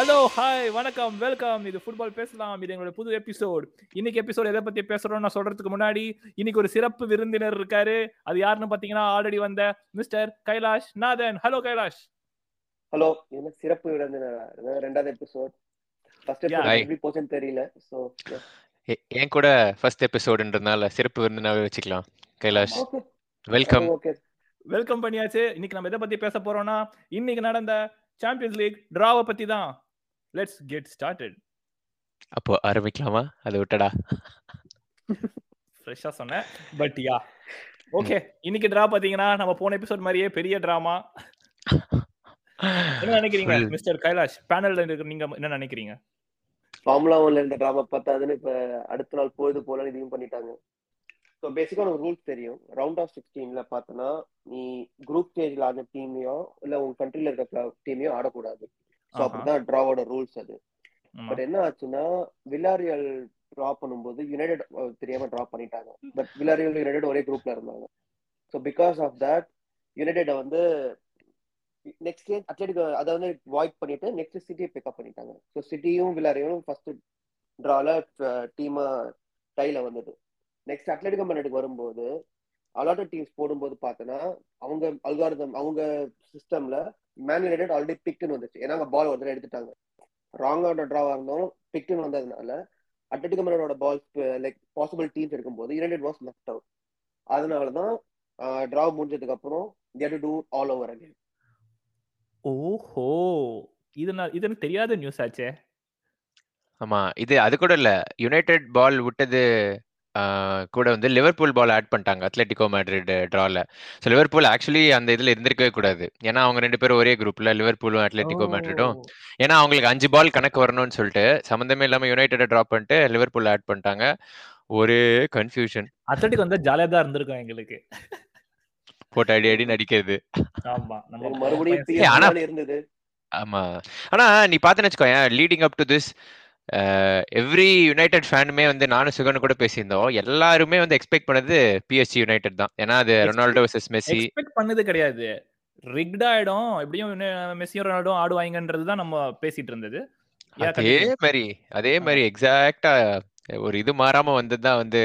Hello hi வணக்கம் welcome இது football பேசலாம். இது எங்களோட புது எபிசோட் இன்னைக்கு எபிசோட் எதை பத்தி பேசுறோம் நான் சொல்றதுக்கு முன்னாடி இன்னைக்கு ஒரு சிறப்பு விருந்தினர் இருக்காரு. அது யாருன்னு பாத்தீங்கன்னா ஆல்ரெடி வந்த mister Kailash Nathan. Hello Kailash. Hello என்ன சிறப்பு விருந்தினரா? இது ரெண்டாவது எபிசோட் ஃபர்ஸ்ட். எப்படி போச்சுன்னு தெரியல. சோ என் கூட ஃபர்ஸ்ட் எபிசோடுன்றதுனால சிறப்பு விருந்தினாவே வச்சுக்கலாம். கைலாஷ் வெல்கம் ஓகே வெல்கம் பண்ணியாச்சு. இன்னைக்கு நம்ம எதை பத்தி பேச போறோம்னா இன்னைக்கு நடந்த சாம்பியன்ஸ் லீக் டிராவை பத்தி தான் லெட்ஸ் கெட் ஸ்டார்டட் அப்போ ஆரம்பிக்கலாமா? அதை விட்டடா. ஃப்ரெஷ்ஷா சொன்னேன். பட் யா ஓகே இன்னைக்கு டிரா பாத்தீங்கன்னா நம்ம போன எபிசோட் மாதிரியே பெரிய டிராமா என்ன நினைக்கிறீங்க. மிஸ்டர் கைலாஷ்? பேனல்ல இருக்கிற நீங்க என்ன நினைக்கிறீங்க? ஃபார்முலா ஒன்ல இருந்த டிராமா பார்த்தாதுன்னு இப்ப அடுத்த நாள் பொழுது போல இதையும் பண்ணிட்டாங்க. ஸோ பேசிக்கா ஒரு ரூல்ஸ் தெரியும். ரவுண்ட் ஆஃப் சிக்ஸ்டீன்ல பார்த்தோன்னா நீ குரூப் ஸ்டேஜ்ல ஆடின டீமையோ இல்ல உங்க கண்ட்ரில இருக்க டீமையோ ஆடக்கூடாது. ஸோ. அப்படிதான் டிராவோட ரூல்ஸ் அது. பட் என்ன ஆச்சுன்னா வில்லாரியல் டிரா பண்ணும்போது யுனைடெட் தெரியாம டிரா பண்ணிட்டாங்க. பட் வில்லாரியல் யுனைடெட் ஒரே குரூப்ல இருந்தாங்க. So because of that United வந்து நெக்ஸ்ட் கேம் அத்லெட்டிக் அதை வந்து வாய்ட் பண்ணிட்டு நெக்ஸ்ட் சிட்டியை பிக்கப் பண்ணிட்டாங்க. ஸோ சிட்டியும் வில்லாரியலும் ஃபர்ஸ்ட் டிரால டீமா டைல வந்தது. நெக்ஸ்ட் அத்லெட்டிக் மேனட்டுக்கு வரும்போது அலாட்டட் டீம்ஸ் போடும்போது பார்த்தோன்னா அவங்க அல்காரிதம் அவங்க சிஸ்டம்ல மேன் யுனைடெட் ஆல்ரெடி பிக்னு வந்துச்சு. ஏன்னா அவங்க பால் ஒரு எடுத்துட்டாங்க. ராங்கான டிராவா இருந்தாலும் பிக்னு வந்ததுனால அட்லெட்டிக் மேனோட பால்ஸ் லைக் பாசிபிள் டீம்ஸ் எடுக்கும்போது யுனைடெட் வாஸ் லெஃப்ட் அவுட் அதனால தான் டிரா முடிஞ்சதுக்கு அப்புறம் டூ ஆல் ஓவர் அகேன் ஓஹோ! இது நான் இது எனக்கு தெரியாத நியூஸ் ஆச்சே. ஆமா இது அது கூட இல்ல. யுனைடெட் பால் விட்டது கூட வந்து லிவர்பூல் பால் ஆட் பண்ணிட்டாங்க. அத்லெட்டிகோ மேட்ரிட் டிரால ஸோ லிவர்பூல் ஆக்சுவலி அந்த இதுல இருந்திருக்கவே கூடாது. ஏன்னா அவங்க ரெண்டு பேரும் ஒரே குரூப்ல லிவர்பூலும் அத்லெட்டிகோ மேட்ரிடும் ஏன்னா அவங்களுக்கு அஞ்சு பால் கணக்கு வரணும்னு சொல்லிட்டு சம்மந்தமே இல்லாம யுனைடெட் ட்ராப் பண்ணிட்டு லிவர்பூல் ஆட் பண்ணிட்டாங்க. ஒரு கன்ஃபியூஷன் அத்லெட்டிக் வந்து ஜாலியா தான் இருந்திருக்கும் எங்களுக்கு. போட்டு அடி அடி நடிக்கிறது ஆமா. நம்ம மறுபடியும் ஆனா- இருந்தது. ஆமா. ஆனா நீ பாத்துன்னு வச்சுக்கோயேன் leading up to this every United ஃபேனுமே வந்து நானும் சுகன் கூட பேசியிருந்தோம். எல்லாருமே வந்து எக்ஸ்பெக்ட் பண்ணது பிஎஸ்சி யுனைடெட் தான். ஏன்னா அது ரொனால்டோ vs மெஸ்ஸி எக்ஸ்பெக்ட் பண்ணது கிடையாது. ரிக்ட் ஆயிடும் எப்படியும் மெஸ்ஸியும் ரொனால்டோ ஆடுவாங்கன்றது தான் நம்ம பேசிட்டு இருந்தது. அதே. மாதிரி அதே மாதிரி எக்ஸாக்டா ஒரு இது மாறாம வந்தது தான் வந்து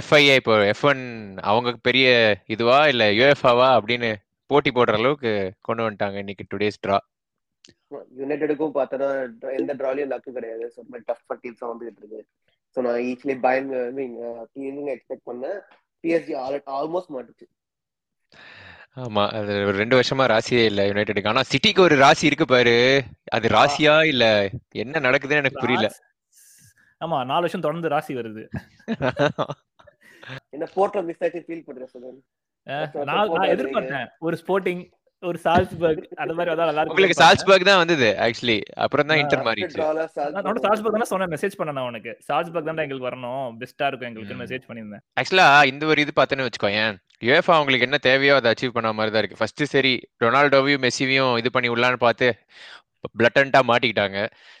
எஃப்ஐஏ இப்போ எஃப் ஒன் அவங்க பெரிய இதுவா இல்ல யுஎஃப்ஆவா அப்படின்னு போட்டி போடுற அளவுக்கு கொண்டு வந்துட்டாங்க இன்னைக்கு டுடேஸ் ட்ரா யுனைடெடுக்கும் பார்த்தோன்னா எந்த டிராலையும் லக்கு கிடையாது. ஸோ டஃப் டீம்ஸ் வந்துட்டு இருக்கு. ஸோ நான் ஈஸிலி பயன் மீன் டீமிங் எக்ஸ்பெக்ட் பண்ணேன். பிஎஸ்ஜி ஆல்மோஸ்ட் மாட்டுச்சு. ஆமா அது ஒரு ரெண்டு வருஷமா ராசியே இல்ல யுனைடெடுக்கு. ஆனா சிட்டிக்கு ஒரு ராசி இருக்கு பாரு. அது ராசியா இல்ல என்ன நடக்குதுன்னு எனக்கு புரியல. ஆமா நாலு வருஷம் தொடர்ந்து ராசி வருது. என்ன போர்ட்ல மிஸ் ஆச்சு ஃபீல் பண்றேன் நான் எதிர்பார்த்தேன். ஒரு ஸ்போர்ட்டிங் ஒரு சால்ஸ்பர்க் அந்த மாதிரி அதான் நல்லா உங்களுக்கு சால்ஸ்பர்க் தான் வந்தது ஆக்சுவலி அப்புறம் தான் இன்டர் மாறிடுச்சு. நான் சால்ஸ்பர்க் தானே சொன்னேன் மெசேஜ் பண்ணேன் நான் உனக்கு. சால்ஸ்பர்க் தான் எங்களுக்கு வரணும் பெஸ்டா இருக்கும் எங்களுக்கு. மெசேஜ் பண்ணியிருந்தேன். ஆக்சுவலா இந்த ஒரு இது பார்த்தேன்னு வச்சுக்கோயேன். யுஎஃப்ஆ அவங்களுக்கு என்ன தேவையோ அதை அச்சீவ் பண்ண மாதிரி தான் இருக்கு. ஃபர்ஸ்ட் சரி ரொனால்டோவையும் மெஸ்ஸிவையும் இது பண்ணி உள்ளான்னு பார்த்து பிளட்டண்டா மாட்டிக்கிட்டாங்க.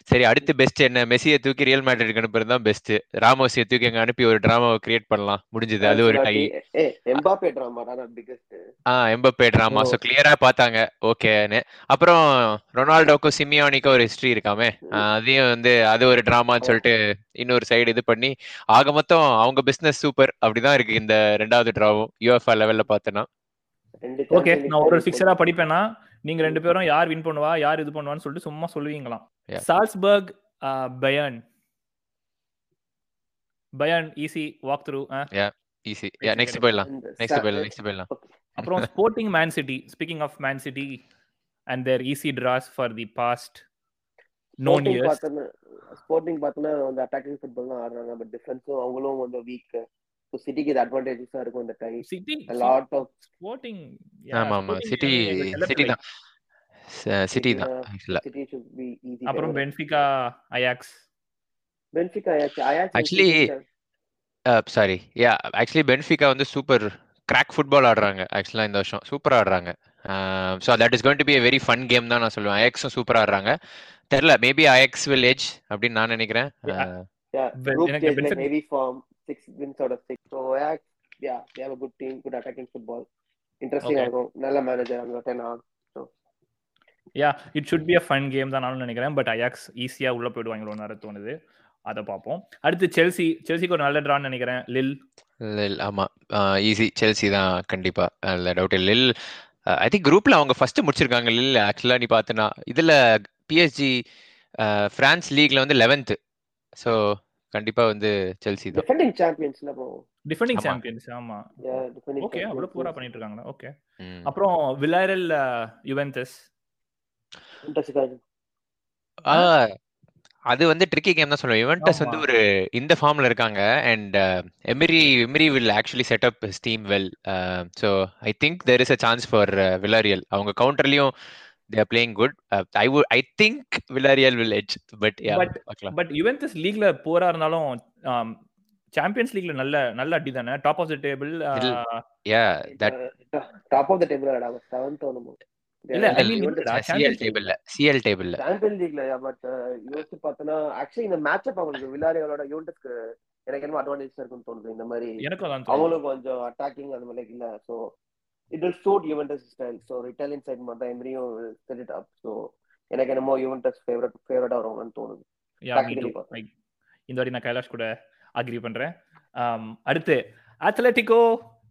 சரி அடுத்து பெஸ்ட் என்ன? மெஸ்ஸியை தூக்கி ரியல் மேட்ரிட்க்கு அனுப்புறது தான் பெஸ்ட் ராமோஸியை தூக்கி அங்க அனுப்பி ஒரு டிராமாவை கிரியேட் பண்ணலாம். முடிஞ்சது. அது ஒரு tie a Mbappe drama a Mbappe drama. So கிளியரா பார்த்தாங்க. ஓகேன்னு அப்புறம் ரொனால்டோக்கும் சிமியானிக்கும் ஒரு ஹிஸ்டரி இருக்காமே. அதையும் வந்து அது ஒரு டிராமான்னு சொல்லிட்டு இன்னொரு சைடு இது பண்ணி ஆக மொத்தம் அவங்க பிசினஸ் சூப்பர் அப்படிதான் இருக்கு இந்த ரெண்டாவது டிராவும் யூஎஃப்ஆ லெவல்ல பார்த்தோன்னா. ரெண்டு ஓகே நான் ஒரு ஃபிக்ஸரா படிப்பேனா நீங்க ரெண்டு பேரும் யார் வின் பண்ணுவா யார் இது பண்ணுவான்னு சொல்லிட்டு சும்மா சொல்லுவீங்களாம். Yeah. Salzburg Bayern. Bayern easy walk through easy yeah next போயிடலாம். நெக்ஸ்ட் போயிடலாம் நெக்ஸ்ட் போயிடலாம். அப்புறம் Sporting Man City speaking of Man City and they're easy draws for the past known Sporting years Sporting பார்த்தோன்னா வந்து அட்டாக்கிங் ஃபுட்பால் தான் ஆடுறாங்க. But டிஃபென்ஸும் அவங்களும் வந்து வீக் சிட்டிக்கு இது இருக்கும் இந்த tie City lot of Sporting ஆமா ஆமா. சிட்டி சிட்டி தான். சிட்டி தான். ஆக்சுவலா சிட்டி ஷுட் பி ஈஸி அப்புறம் Benfica Ajax Benfica Actually, sorry yeah actually Benfica வந்து சூப்பர் கிராக் ஃபுட்பால் ஆடுறாங்க. ஆக்சுவலா இந்த வருஷம். சூப்பரா ஆடுறாங்க. So that is going to be a very fun game தான் நான் சொல்லுவேன். அயக்ஸும் சூப்பரா ஆடுறாங்க. தெரியல மேபி அயக்ஸ் வில் அப்படின்னு நான் நினைக்கிறேன். Six wins out of six. So yeah, yeah, they have a good team, good attacking football. Interesting. இருக்கும் நல்ல மேனேஜர் அங்க then yeah it should be a fun game தான் நானும் நினைக்கிறேன். பட் அயாக்ஸ் ஈஸியா உள்ள போயிடுவாங்களோ நேரம் தோணுது. அதை பார்ப்போம். அடுத்து செல்சி செல்சிக்கு ஒரு நல்ல ட்ரான்னு நினைக்கிறேன். லில் லில் ஆமா. ஈஸி செல்சி தான் கண்டிப்பா. இல்ல டவுட் லில் ஐ திங்க் குரூப்ல அவங்க ஃபர்ஸ்ட் முடிச்சிருக்காங்க. லில் ஆக்சுவலா நீ பார்த்தனா. இதுல பிஎஸ்ஜி பிரான்ஸ் லீக்ல வந்து லெவன்த் ஸோ கண்டிப்பா வந்து செல்சி தான். டிஃபெண்டிங் சாம்பியன்ஸ்ல ப்ரோ டிஃபெண்டிங் ஆமா. சாம்பியன்ஸ் ஆமா. ஓகே அவ்வளவு பூரா பண்ணிட்டு இருக்காங்க ஓகே. அப்புறம் விலாரல் யுவென்டஸ் ஆ, அது வந்து ட்ரிக்கி கேம் தான் சொல்லுவேன். யுவென்டஸ் வந்து. ஒரு இந்த ஃபார்ம்ல இருக்காங்க. And Emery Emery will actually set up team well so I think there is a chance for Villarreal அவங்க கவுண்டர்லயும் they are playing good I would I think Villarreal will edge but yeah But- பார்க்கலாம். But Juventus லீக்ல போரா இருந்தாலும் champions லீக்ல நல்ல நல்ல அடி தானே? Top of the table yeah that top of the table இல்லடா செவன்த் ஒன்னு இல்ல, I mean, Juventus இல்லடா, சிஎல் Champions League. டேபிள்ல சிஎல் டேபிள்ல சாம்பியன் லீக்ல பட் யோசிச்சு பார்த்தனா ஆக்சுவலி இந்த மேட்சப் அவங்களுக்கு வில்லாரியோட யூனிட்ஸ்க்கு எனக்கு என்ன அட்வான்டேஜ் இருக்குன்னு தோணுது. இந்த மாதிரி. அவங்களும் கொஞ்சம் அட்டாக்கிங் அந்த மாதிரி இல்ல so it will suit Juventus style so Italian side மட்டும் எம்ரியும் செட் இட் அப் ஸோ எனக்கு என்னமோ யுவென்டஸ் ஃபேவரட் ஃபேவரட்டா வருவாங்கன்னு தோணுது. இந்த வாட்டி நான் கைலாஷ் கூட அக்ரி பண்றேன். Um, அடுத்து அத்லெட்டிகோ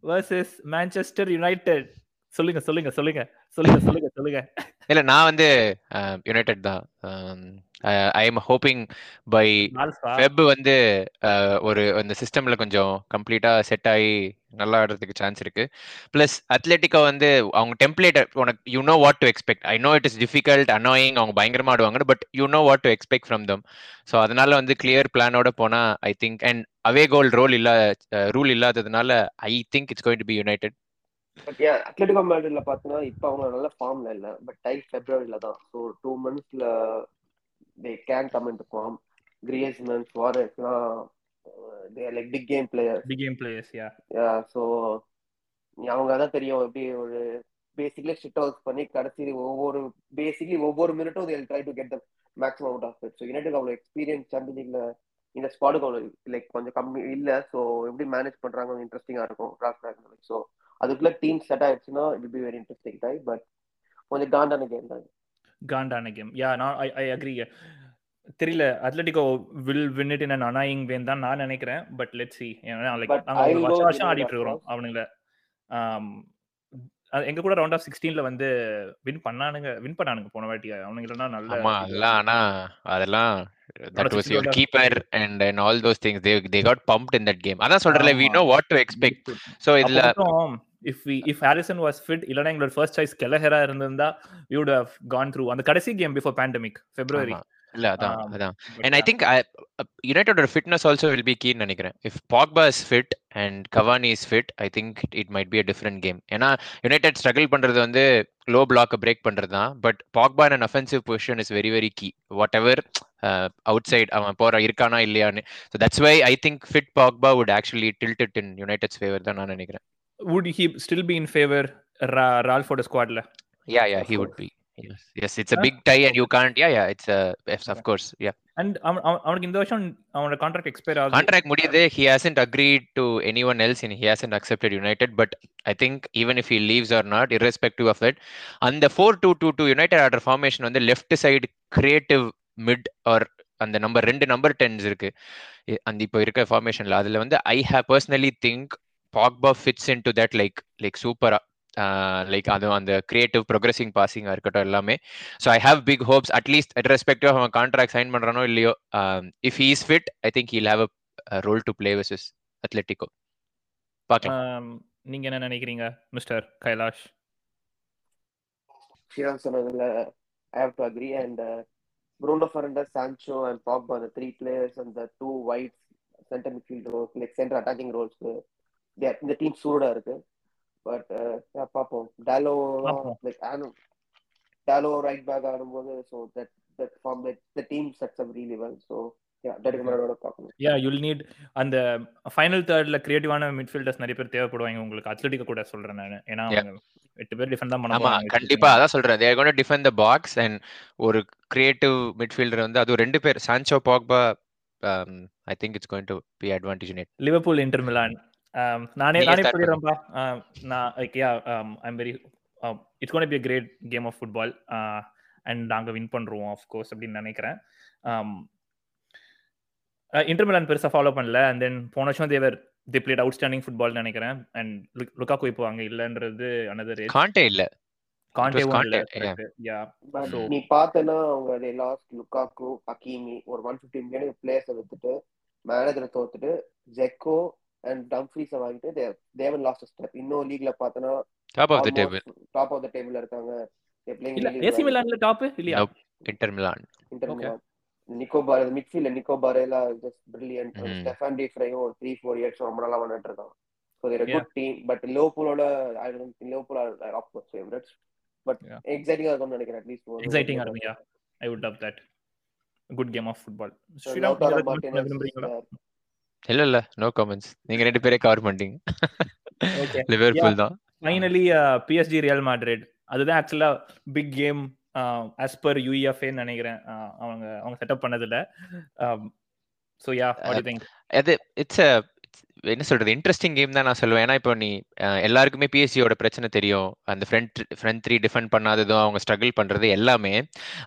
வர்சஸ் மான்செஸ்டர் யுனைடெட் சொல்லுங்க சொல்லுங்க சொல்லுங்க சொல்லுங்க சொல்லுங்க சொல்லுங்க. இல்ல நான் வந்து யுனைடெட் தான். I am hoping by web வந்து ஒரு அந்த சிஸ்டம்ல கொஞ்சம் கம்ப்ளீட்டா செட் ஆகி நல்லா ஆடுறதுக்கு சான்ஸ் இருக்கு. பிளஸ் அத்லெட்டிக்கோ வந்து அவங்க டெம்ப்ளேட் உனக்கு you know what to expect I know it is difficult annoying அவங்க பயங்கரமா ஆடுவாங்க but you know what to expect from them so அதனால வந்து கிளியர் பிளானோட போனா I think and away goal role இல்லா ரூல் இல்லாததுனால I think it's going to be United but ஏன் அத்லெட்டிகோ மேட்ரிட்ல பார்த்தீங்கன்னா இப்போ அவங்க நல்ல ஃபார்ம்ல இல்ல. பட் டைப் ஃபெப்ரவரியில தான். So two மந்த்ஸ்ல they can come in form Griezmann சுவாரஸ்லாம் they like big game player big game players yeah so அவங்க தான் தெரியும். எப்படி ஒரு பேசிக்லி ஷிட் அவுட் பண்ணி கடைசி ஒவ்வொரு பேசிக்லி ஒவ்வொரு மினிட்டும் they'll try to get the maximum out of it so United அவ்வளோ எக்ஸ்பீரியன்ஸ் சாம்பியன் லீக்ல இந்த ஸ்குவாடுக்கு அவ்வளோ லைக் கொஞ்சம் கம்மி இல்ல. ஸோ எப்படி மேனேஜ் பண்றாங்க இன்ட்ரெஸ்டிங்கா இருக்கும். கிராஸ் ஸோ அதுக்குள்ள டீம் செட் ஆயிடுச்சுன்னா it be very interesting tie but கொஞ்சம் காண்டான கேம் தான் காண்டான கேம் யா நான் ஐ ஐ அக்ரி தெரியல. Atletico will win it in an annoying way தான் நான் நினைக்கிறேன். பட் லெட் சி ஏன்னா லைக் But நாங்க I ஒரு will வருஷம் வருஷம் ஆடிட்டு இருக்கிறோம் அவனுங்கள. எங்க கூட ரவுண்ட் ஆஃப் சிக்ஸ்டீன்ல வந்து வின் பண்ணானுங்க. வின் பண்ணானுங்க போன வாட்டி. அவனுங்களா நல்ல ஆமா அதெல்லாம் ஆனா அதெல்லாம் that was your keeper and and all those things they they got bumped in that game அதான் சொல்றேன்ல we. Know what to expect so இதுல if we if Harrison was fit இல்லனா எங்களோட ஃபர்ஸ்ட் சாய்ஸ் கெலஹெரா இருந்திருந்தா we would have gone through அந்த கடைசி game before pandemic February ஆமா. இல்ல அதான் அதான். அண்ட் ஐ திங்க் யுனைடோட ஃபிட்னஸ் ஆல்சோ வில் பி கீன்னு நினைக்கிறேன். If Pogba is fit and Cavani is fit I think it might be a different game ஏன்னா யுனைடெட் ஸ்ட்ரகிள் பண்றது வந்து லோ பிளாக் பிரேக் பண்றது தான் but Pogba and offensive position is very very key whatever outside அவன் போற இருக்கானா இல்லையான்னு. So that's why I think fit Pogba would actually tilt it in United's favour தான் நான் நினைக்கிறேன். Would he still be in favour ரால்ஃபோட ஸ்குவாட்ல yeah yeah Of he course. Would be Yes, yes, it's a Huh? big tie, and you can't. Yeah, yeah, it's a yes, of Yeah. course. Yeah, and அவனுக்கு இந்த வருஷம் அவனோட contract expire ஆகுது contract முடியுது. He hasn't agreed to anyone else, and he hasn't accepted United. But I think even if he leaves or not, irrespective of it, அந்த four two two two United order formation வந்து left side creative mid or அந்த number ரெண்டு number tense இருக்கு இ- அந்த இப்போ இருக்க ஃபார்மேஷன்ல அதுல வந்து I have personally think Pogba fits in to that like like சூப்பரா லைக் அது அந்த கிரியேட்டிவ் ப்ரோக்ரஸிங் பாசிங்கா இருக்கட்டும் எல்லாமே. So I have big hopes at least respective அவன் கான்ட்ராக்ட் சைன் பண்றானோ இல்லையோ if he is fit I think he'll have a role to play versus Atletico பார்க்கலாம். Um, நீங்க என்ன நினைக்கிறீங்க மிஸ்டர் கைலாஷ்? ஸ்ரீராம் சொன்னதுல I have to agree and and Pogba, the three players and the two wide center midfield roles, like center attacking roles, they are, இந்த team சூடா இருக்கு. But பார்ப்போம் Dalot பார்ப்போம். லைக் ஆனும் டாலோ ரைட் பேக் ஆடும்போது so that that form the team sets up really well so yeah you'll need அந்த final தேர்ட்ல கிரியேட்டிவான மிட்ஃபீல்டர்ஸ் நிறைய பேர் தேவைப்படுவாங்க உங்களுக்கு. அத்லெட்டிக்க கூட சொல்றேன் நான். ஏன்னா எட்டு பேர் டிஃபெண்ட் தான் பண்ண ஆமா போறாங்க. கண்டிப்பா அதான் சொல்றேன். They're gonna defend the box and ஒரு கிரியேட்டிவ் மிட்ஃபீல்டர் வந்து அது ரெண்டு பேர் Sancho Pogba I think it's going to be advantage in it Liverpool Inter Milan நானே நீங்க நானே start சொல்லிடுறேன்ப்பா Um, நான் like yeah I'm very it's gonna be a great game of football and நாங்க வின் பண்றோம் ஆஃப் கோர்ஸ் அப்படின்னு நினைக்கிறேன். Inter Milan பெருசா ஃபாலோ பண்ணல. அண்ட் தென் போன வருஷம் they were the played outstanding football நினைக்கிறேன். அண்ட் லுக்காக்கு இப்போ அங்க இல்லன்றது அனதர் காண்டே இல்ல. நீ பார்த்தனா அவங்க they lost லுக்காக்கு ஹக்கீமி ஒரு ஒன் ஃபிஃப்டி மில்லியன் பிளேயர்ஸை வித்துட்டு மேனேஜரை தோத்துட்டு ஜெக்கோ அண்ட் டம்ஃப்ரீஸை வாங்கிட்டு தேவன் லாஸ்ட் ஸ்டெப் இன்னும் லீக்ல பார்த்தனா top of the table top of the table இருக்காங்க They're playing இல்ல ஏசி. மிலான்ல டாப் இல்லையா. Inter Milan Inter Okay. Milan. Nico பார் midfield Nico Barella just brilliant. Stefan de ஃப்ரையும் ஒரு த்ரீ ஃபோர் இயர்ஸ் ரொம்ப நாளா வந்துட்டு இருக்காங்க so they're. Good team but லிவர்பூலோட I don't Liverpool are of course favourites but. எக்ஸைட்டிங்கா இருக்கும்னு நினைக்கிறேன் at least எக்ஸைட்டிங்கா இருக்கும் yeah I would love that good game of football Martinez விரும்புறீங்களா இல்ல இல்ல. நோ கமெண்ட்ஸ் நீங்க ரெண்டு பேரே கவர் பண்ணிட்டீங்க. லிவர்பூல் தான். ஃபைனலி பிஎஸ்ஜி ரியல் மேட்ரிட் அதுதான் ஆக்சுவலா big game as per UEFA நினைக்கிறேன். Uh, அவங்க அவங்க செட்டப் பண்ணதுல. So yeah what you think அது இட்ஸ் என்ன சொல்றது இன்ட்ரெஸ்டிங் கேம் தான் நான் சொல்லுவேன். ஏன்னா இப்போ நீ எல்லாருக்குமே பிஎஸ்சியோட பிரச்சனை தெரியும். அந்த ஃப்ரண்ட் ஃப்ரண்ட் த்ரீ டிஃபெண்ட் பண்ணாததும் அவங்க ஸ்ட்ரகிள் பண்றது எல்லாமே.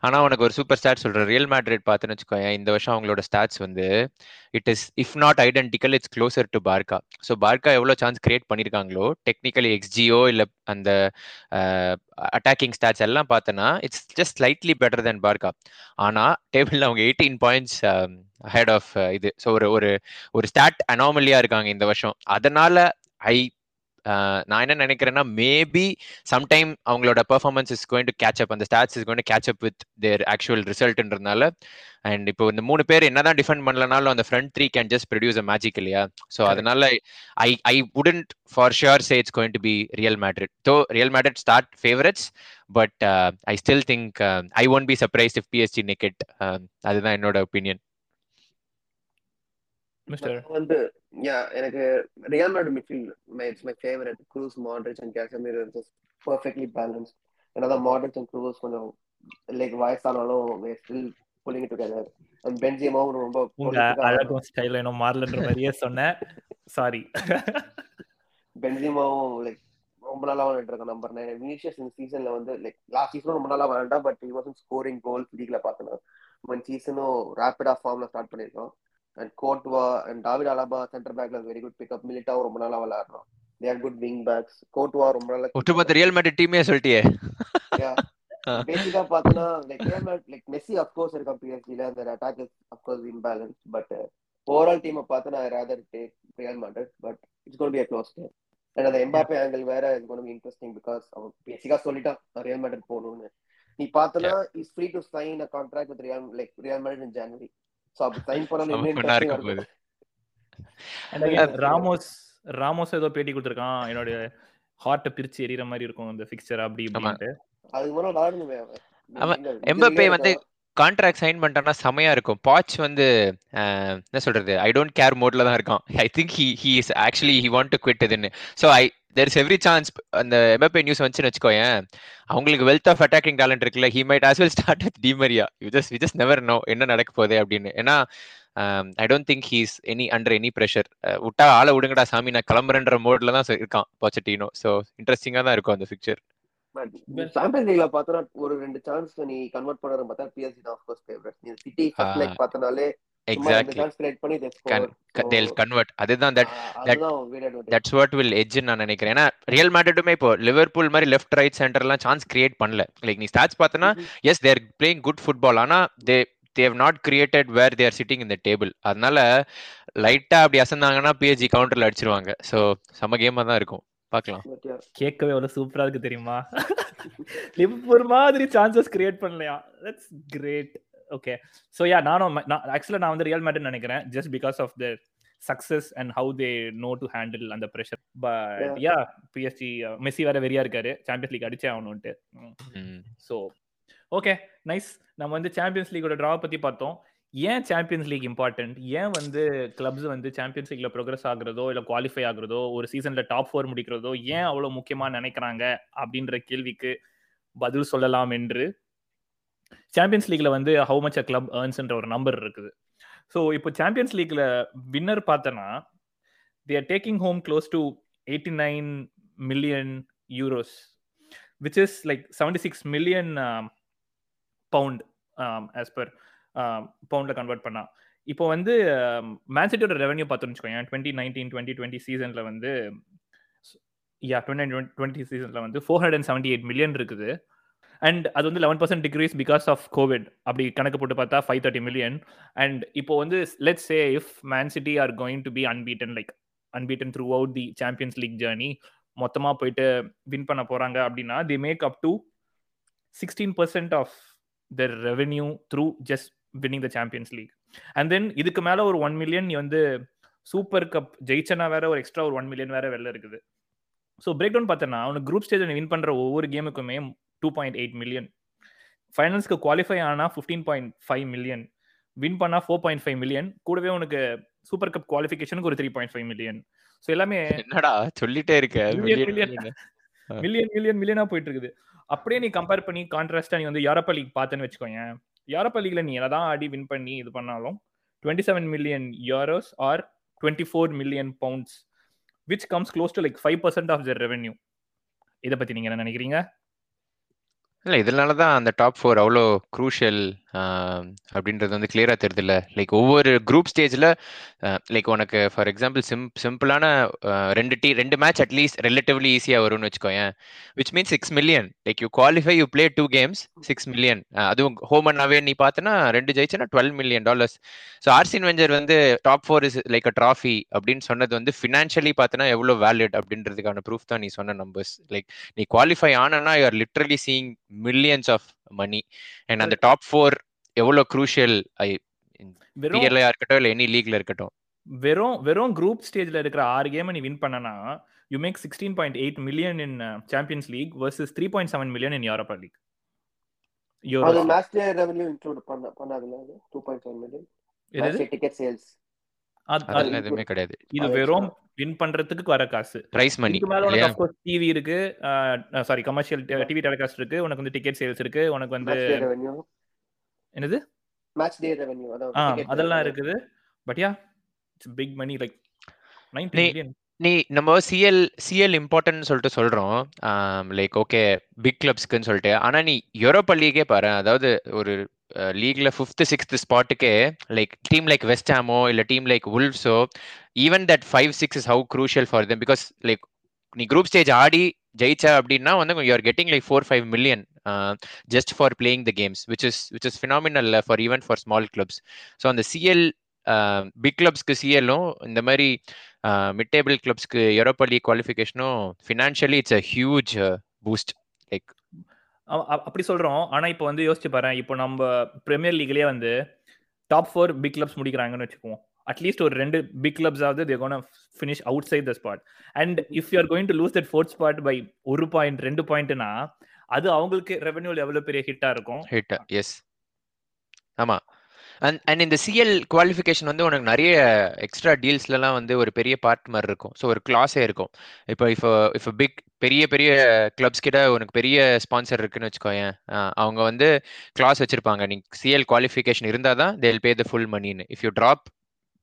ஆனா உனக்கு ஒரு சூப்பர் ஸ்டார் சொல்ற ரியல் மேட்ரிட் பார்த்துன்னு வச்சுக்கோங்க இந்த வருஷம் அவங்களோட ஸ்டாட்ஸ் வந்து it is if not identical it's closer to Barca so Barca எவ்வளோ சான்ஸ் கிரியேட் பண்ணியிருக்காங்களோ டெக்னிக்கலி எக்ஸ்ஜியோ இல்லை அந்த அட்டாக்கிங் ஸ்டாட்ஸ் எல்லாம் பார்த்தோன்னா it's just slightly better then Barca ஆனால் டேபிளில் அவங்க எயிட்டீன் பாயிண்ட்ஸ் ஹெட் ஆஃப் இது. ஸோ ஒரு ஒரு ஒரு ஸ்டாட் அனாமலியா இருக்காங்க இந்த வருஷம். அதனால ஐ நான் என்ன நினைக்கிறேன்னா மேபி சம்டைம் அவங்களோட performance is going to catch up அந்த stats is going to catch up with their actual ரிசல்ட்ன்றதுனால and இப்போ இந்த மூணு பேர் என்னதான் டிஃபெண்ட் பண்ணலனாலும் அந்த front three can just produce a magic இல்லையா? ஸோ அதனால I I wouldn't for sure say it's going to be Real Madrid so Real Madrid start favourites but I still think I won't be surprise if PSG Niket அதுதான் என்னோட opinion mister வந்து யா எனக்கு Real Mad midfield it's my favourite Kroos Modric and Casemiro perfectly balance ஏன்னா Modric and Kroos கொஞ்சம் like வயசானாலும் still pulling together and பென்ஜிமாவும் ரொம்ப உங்க அழகும் ஸ்டைல் இன்னும் மாறலன்ற மாதிரியே சொன்னேன் சாரி பென்ஜிமாவும் லைக் ரொம்ப நாளா விளையாட்டு இருக்கான் நம்பர் நைன் வினிஷியஸ் இந்த சீசன்ல வந்து லைக் லாஸ்ட் சீசனும் ரொம்ப நாளா விளையாண்டா but he wasn't scoring goal லீக்ல பார்த்தேன் இந்த சீசனும் ரேபிடா ஃபார்ம்ல ஸ்டார்ட் பண்ணிருக்கோம் and Courtois and David Alaba centre பேக்ல வெரி குட் பிக்அப் மிலிட்டாவும் ரொம்ப நாளா விளையாடுறோம். They are good wing backs Courtois ரொம்ப நாளா ஒட்டுமொத்த ரியல் மேட்ரிட் டீமே சொல்லிட்டியே. பேசிக்கா பார்த்தனா like Real Mad like Messi of course இருக்கான் பிஎஸ்ஜில அந்த attack is of course imbalance but overall டீமை பார்த்து நான் rather take Real Madrid but it's gonna be a close game and அந்த எம்பாப்பே ஆங்கிள் வேற is gonna be interesting because அவன் பேசிக்கா சொல்லிட்டான் ரியல் மேட்ரிட் போகணும்னு. நீ பார்த்தனா is free to sign a contract with Real like Real Madrid in January so அப்படி sign பண்ணணும் ராமோஸ் ராமோஸ் ஏதோ பேட்டி கொடுத்துருக்கான். என்னோட ஹார்ட்டை பிரிச்சு எரியற மாதிரி இருக்கும் இந்த ஃபிக்சர் அப்படி ஆமா. அப்படின்ட்டு அதுக்கு எம்பப்பே வந்து. கான்ட்ராக்ட் சைன் பண்ணிட்டான்னா செமையா இருக்கும். பாச் வந்து என்ன சொல்றது? ஐ டோன்ட் கேர் மோட்ல தான் இருக்கான். I think he he is actually he want to quit இதுன்னு. So I there is every chance அந்த எம்பப்பே நியூஸ் வந்துச்சுன்னு வச்சுக்கோயேன் அவங்களுக்கு வெல்த் ஆஃப் அட்டாக்கிங் டேலண்ட் இருக்குல்ல he might as well start with Di Maria you just we just never know என்ன நடக்க போகுது அப்படின்னு. ஏன்னா I don't think he's any under any pressure விட்டா ஆளை விடுங்கடா சாமி நான் கிளம்புறேன்ற மோட்ல தான் இருக்கான் பாச்சட்டினோ ஸோ இன்ட்ரெஸ்டிங்கா தான் இருக்கும் அந்த பிக்சர் சாம்பியன்ஸ் லீக்ல பார்த்தா ஒரு ரெண்டு சான்ஸ் நீ கன்வெர்ட் பண்றது பார்த்தா பிஎஸ்சி தான் ஆஃப் கோர்ஸ் ஃபேவரட் நீ சிட்டி ஃபர்ஸ்ட் லைக் பார்த்தனாலே நான் நினைக்கிறேன். ஏன்னா ரியல் மேட்ரிட்டுமே இப்போ லிவர்பூல் மாதிரி லெஃப்ட் ரைட் சென்டர்லாம் சான்ஸ் கிரியேட் பண்ணல. லைக் நீ ஸ்டாட்ஸ் பார்த்தனா yes they're playing good football ஆனா they they've not created where they're sitting இந்த டேபிள் அதனால லைட்டா அப்படி அசந்தாங்கன்னா பிஎஸ்ஜி கவுண்டர்ல அடிச்சிருவாங்க. ஸோ செம கேமா தான் இருக்கும். பார்க்கலாம். கேட்கவே அவ்வளவு சூப்பரா இருக்கு தெரியுமா? லிவர்பூல் மாதிரி சான்சஸ் கிரியேட் பண்ணலையா? That's great okay so yeah நானும் ஆக்சுவலாக நான் வந்து ரியல் மேட்டர் நினைக்கிறேன் just because of the success and how they know to handle அந்த pressure but yeah PSG Messi வேற வெறியா இருக்காரு. சாம்பியன்ஸ் லீக் அடிச்சே ஆகணும்ட்டு. ஸோ ஓகே நைஸ் நம்ம வந்து சாம்பியன்ஸ் லீகோட ட்ரா பத்தி பார்த்தோம். ஏன் சாம்பியன்ஸ் லீக் இம்பார்ட்டன்ட் ஏன் வந்து கிளப்ஸ் வந்து சாம்பியன்ஸ் லீக்ல ப்ரோக்ரஸ் ஆகுறதோ இல்ல குவாலிஃபை ஆகுறதோ ஒரு சீசன்ல டாப் ஃபோர் முடிக்கிறதோ ஏன் அவ்வளவு முக்கியமா நினைக்கிறாங்க? அப்படின்ற கேள்விக்கு பதில் சொல்லலாம் என்று சாம்பியன்ஸ் லீக்ல வந்து ஹவு மச் அ கிளப் ஏர்ன்ஸ்ன்ற ஒரு நம்பர் இருக்குது. ஸோ இப்போ சாம்பியன்ஸ் லீக்ல வின்னர் பார்த்தனா they are taking home close to eighty nine million euros which is like seventy six million pound as per பவுண்டில் convert பண்ணால் இப்போ வந்து மேன்சிட்டியோட ரெவன்யூ பார்த்தோம்னு வச்சுக்கோங்க டுவெண்ட்டி நைன்டீன் டுவெண்ட்டி டுவெண்ட்டி சீசனில் வந்து யா டுவெண்ட்டி டுவெண்ட்டி சீசனில் வந்து four hundred and seventy eight million இருக்குது. அண்ட் அது வந்து eleven percent decrease because of COVID அப்படி கணக்கு போட்டு பார்த்தா ஃபைவ் தேர்ட்டி மில்லியன் அண்ட் இப்போ வந்து let's say if Man City are going to be unbeaten like unbeaten throughout the Champions League journey மொத்தமாக போயிட்டு வின் பண்ண போகிறாங்க அப்படின்னா the make up to sixteen percent of the revenue through just winning the Champions League and then இதுக்கு மேலே ஒரு one million நீ வந்து சூப்பர் கப் ஜெயிச்சனா வேற ஒரு எக்ஸ்ட்ரா ஒரு ஒன் மில்லியன் வேற வெளில இருக்குது. ஸோ பிரேக் டவுன் பார்த்தோன்னா அவனுக்கு குரூப் ஸ்டேஜ் வின் பண்ணுற ஒவ்வொரு கேமுக்குமே டூ பாயிண்ட் எயிட் மில்லியன் ஃபைனல்ஸ்க்கு குவாலிஃபை ஆனால் fifteen point five million win பண்ணால் ஃபோர் பாயிண்ட் ஃபைவ் மில்லியன் கூடவே உனக்கு சூப்பர் கப் குவாலிஃபிகேஷனுக்கு ஒரு three point five million so எல்லாமே என்னடா சொல்லிட்டே இருக்க. மில்லியன் மில்லியன் மில்லியனா போயிட்டு இருக்குது அப்படியே நீ கம்பேர் பண்ணி கான்ட்ராஸ்டா நீ வந்து யூரோப்பா லீக் பார்த்தேன்னு வச்சுக்கோங்க யூரோப்பா லீக்ல நீ எதான் ஆடி வின் பண்ணி இது பண்ணாலும் twenty seven million euros or twenty four million pounds which comes close to like five percent of your revenue இதை பத்தி நீங்க என்ன நினைக்கிறீங்க? இல்லை இதனால தான் அந்த டாப் ஃபோர் அவ்வளோ க்ரூஷியல் அப்படின்றது வந்து கிளியராக தெரியுதுல்ல. லைக் ஒவ்வொரு குரூப் ஸ்டேஜில் லைக் உனக்கு ஃபார் எக்ஸாம்பிள் சிம் சிம்பிளான ரெண்டு டீ ரெண்டு மேட்ச் அட்லீஸ்ட் ரிலேட்டிவ்லி ஈஸியாக வரும்னு வச்சுக்கோயேன். Which means six million like you qualify you play two games six million அதுவும் ஹோம் அண்ட் அவே நீ பார்த்தனா ரெண்டு ஜெயிச்சுன்னா twelve million dollars so Arsene Wenger வந்து top four is like a trophy அப்படின்னு சொன்னது வந்து ஃபினான்ஷியலி பார்த்தனா எவ்வளோ வேலிட் அப்படின்றதுக்கான ப்ரூஃப் தான் நீ சொன்ன நம்பர்ஸ் லைக் நீ குவாலிஃபை ஆனால் you are literally seeing millions of money and அந்த டாப் ஃபோர் எவ்வளோ க்ரூஷியல் வெறும் பிஎல்ஐயா இருக்கட்டும் இல்லை எனி லீக்ல இருக்கட்டும். வெறும் வெறும் குரூப் ஸ்டேஜ்ல இருக்கிற ஆறு கேம் நீ வின் பண்ணனா you make sixteen point eight million in Champions League versus three point seven million in Europa League அது மேட்ச் ரெவென்யூ இன்க்ளூட் பண்ண பண்ணாதுல அது? 2.7 மில்லியன் டிக்கெட் சேல்ஸ் எதுவுமே கிடையாது. இது வெறும் வின் பண்றதுக்கு வர காசு. பிரைஸ் மணி இதுக்கு மேல உனக்கு இல்லையா அஃப்கோர்ஸ் டிவி இருக்கு சாரி கமர்ஷியல் டிவி டெலிகாஸ்ட் இருக்கு உனக்கு வந்து டிக்கெட் சேல்ஸ் இருக்கு உனக்கு வந்து என்னது? மேட்ச் டே ரெவென்யூ அதெல்லாம். இருக்குது. But yeah it's big money like ninety நீ- மில்லியன் நீ நம்ம சிஎல் சிஎல் இம்பார்ட்டன்ட் சொல்லிட்டு சொல்றோம். லைக் ஓகே பிக் கிளப்ஸ்க்குன்னு சொல்லிட்டு. ஆனா நீ யூரோப்பா லீகே பாரு. அதாவது ஒரு லீக்ல ஃபிஃப்த் சிக்ஸ்த் ஸ்பாட்டுக்கே லைக் டீம் லைக் வெஸ்ட் ஹாமோ team like உல்ஃப்ஸோ even that five six is how crucial for them because like நீ குரூப் ஸ்டேஜ் ஆடி ஜெயிச்ச அப்படின்னா வந்து you are getting like four five million just for playing the games which is which is phenomenal for even for small clubs so அந்த CL big கிளப்ஸ்க்கு சிஎல்லும் இந்த மாதிரி மிட் டேபிள் கிளப்ஸ்க்கு Europa League குவாலிஃபிகேஷனும் financially it's a huge boost like அப்படி சொல்றோம். ஆனா இப்போ வந்து யோசிச்சு பாரு இப்போ நம்ம பிரீமியர் லீக்லயே வந்து டாப் ஃபோர் பிக் கிளப்ஸ் முடிக்கிறாங்கன்னு வச்சுக்குவோம். அட்லீஸ்ட் ஒரு ரெண்டு பிக் கிளப்ஸ் ஆகுது they gonna finish outside the spot and if you are going to lose that fourth spot by ஒரு பாயிண்ட் ரெண்டு பாயிண்ட்னா அது அவங்களுக்கு ரெவென்யூல எவ்வளவு பெரிய ஹிட்டா இருக்கும். ஹிட் எஸ் ஆமா. அண்ட் அண்ட் இந்த சிஎல் குவாலிஃபிகேஷன் வந்து உனக்கு நிறைய எக்ஸ்ட்ரா டீல்ஸ்லலாம் வந்து ஒரு பெரிய பார்ட் மாதிரி இருக்கும். ஸோ ஒரு கிளாஸே இருக்கும். இப்போ இப்போ இப்போ பிக் பெரிய பெரிய கிளப்ஸ் கிட்ட உனக்கு பெரிய ஸ்பான்சர் இருக்குன்னு வச்சுக்கோயேன் அவங்க வந்து கிளாஸ் வச்சிருப்பாங்க. நீ சிஎல் குவாலிஃபிகேஷன் இருந்தால் தான் தேல் பே த ஃபுல் மணின்னு if you drop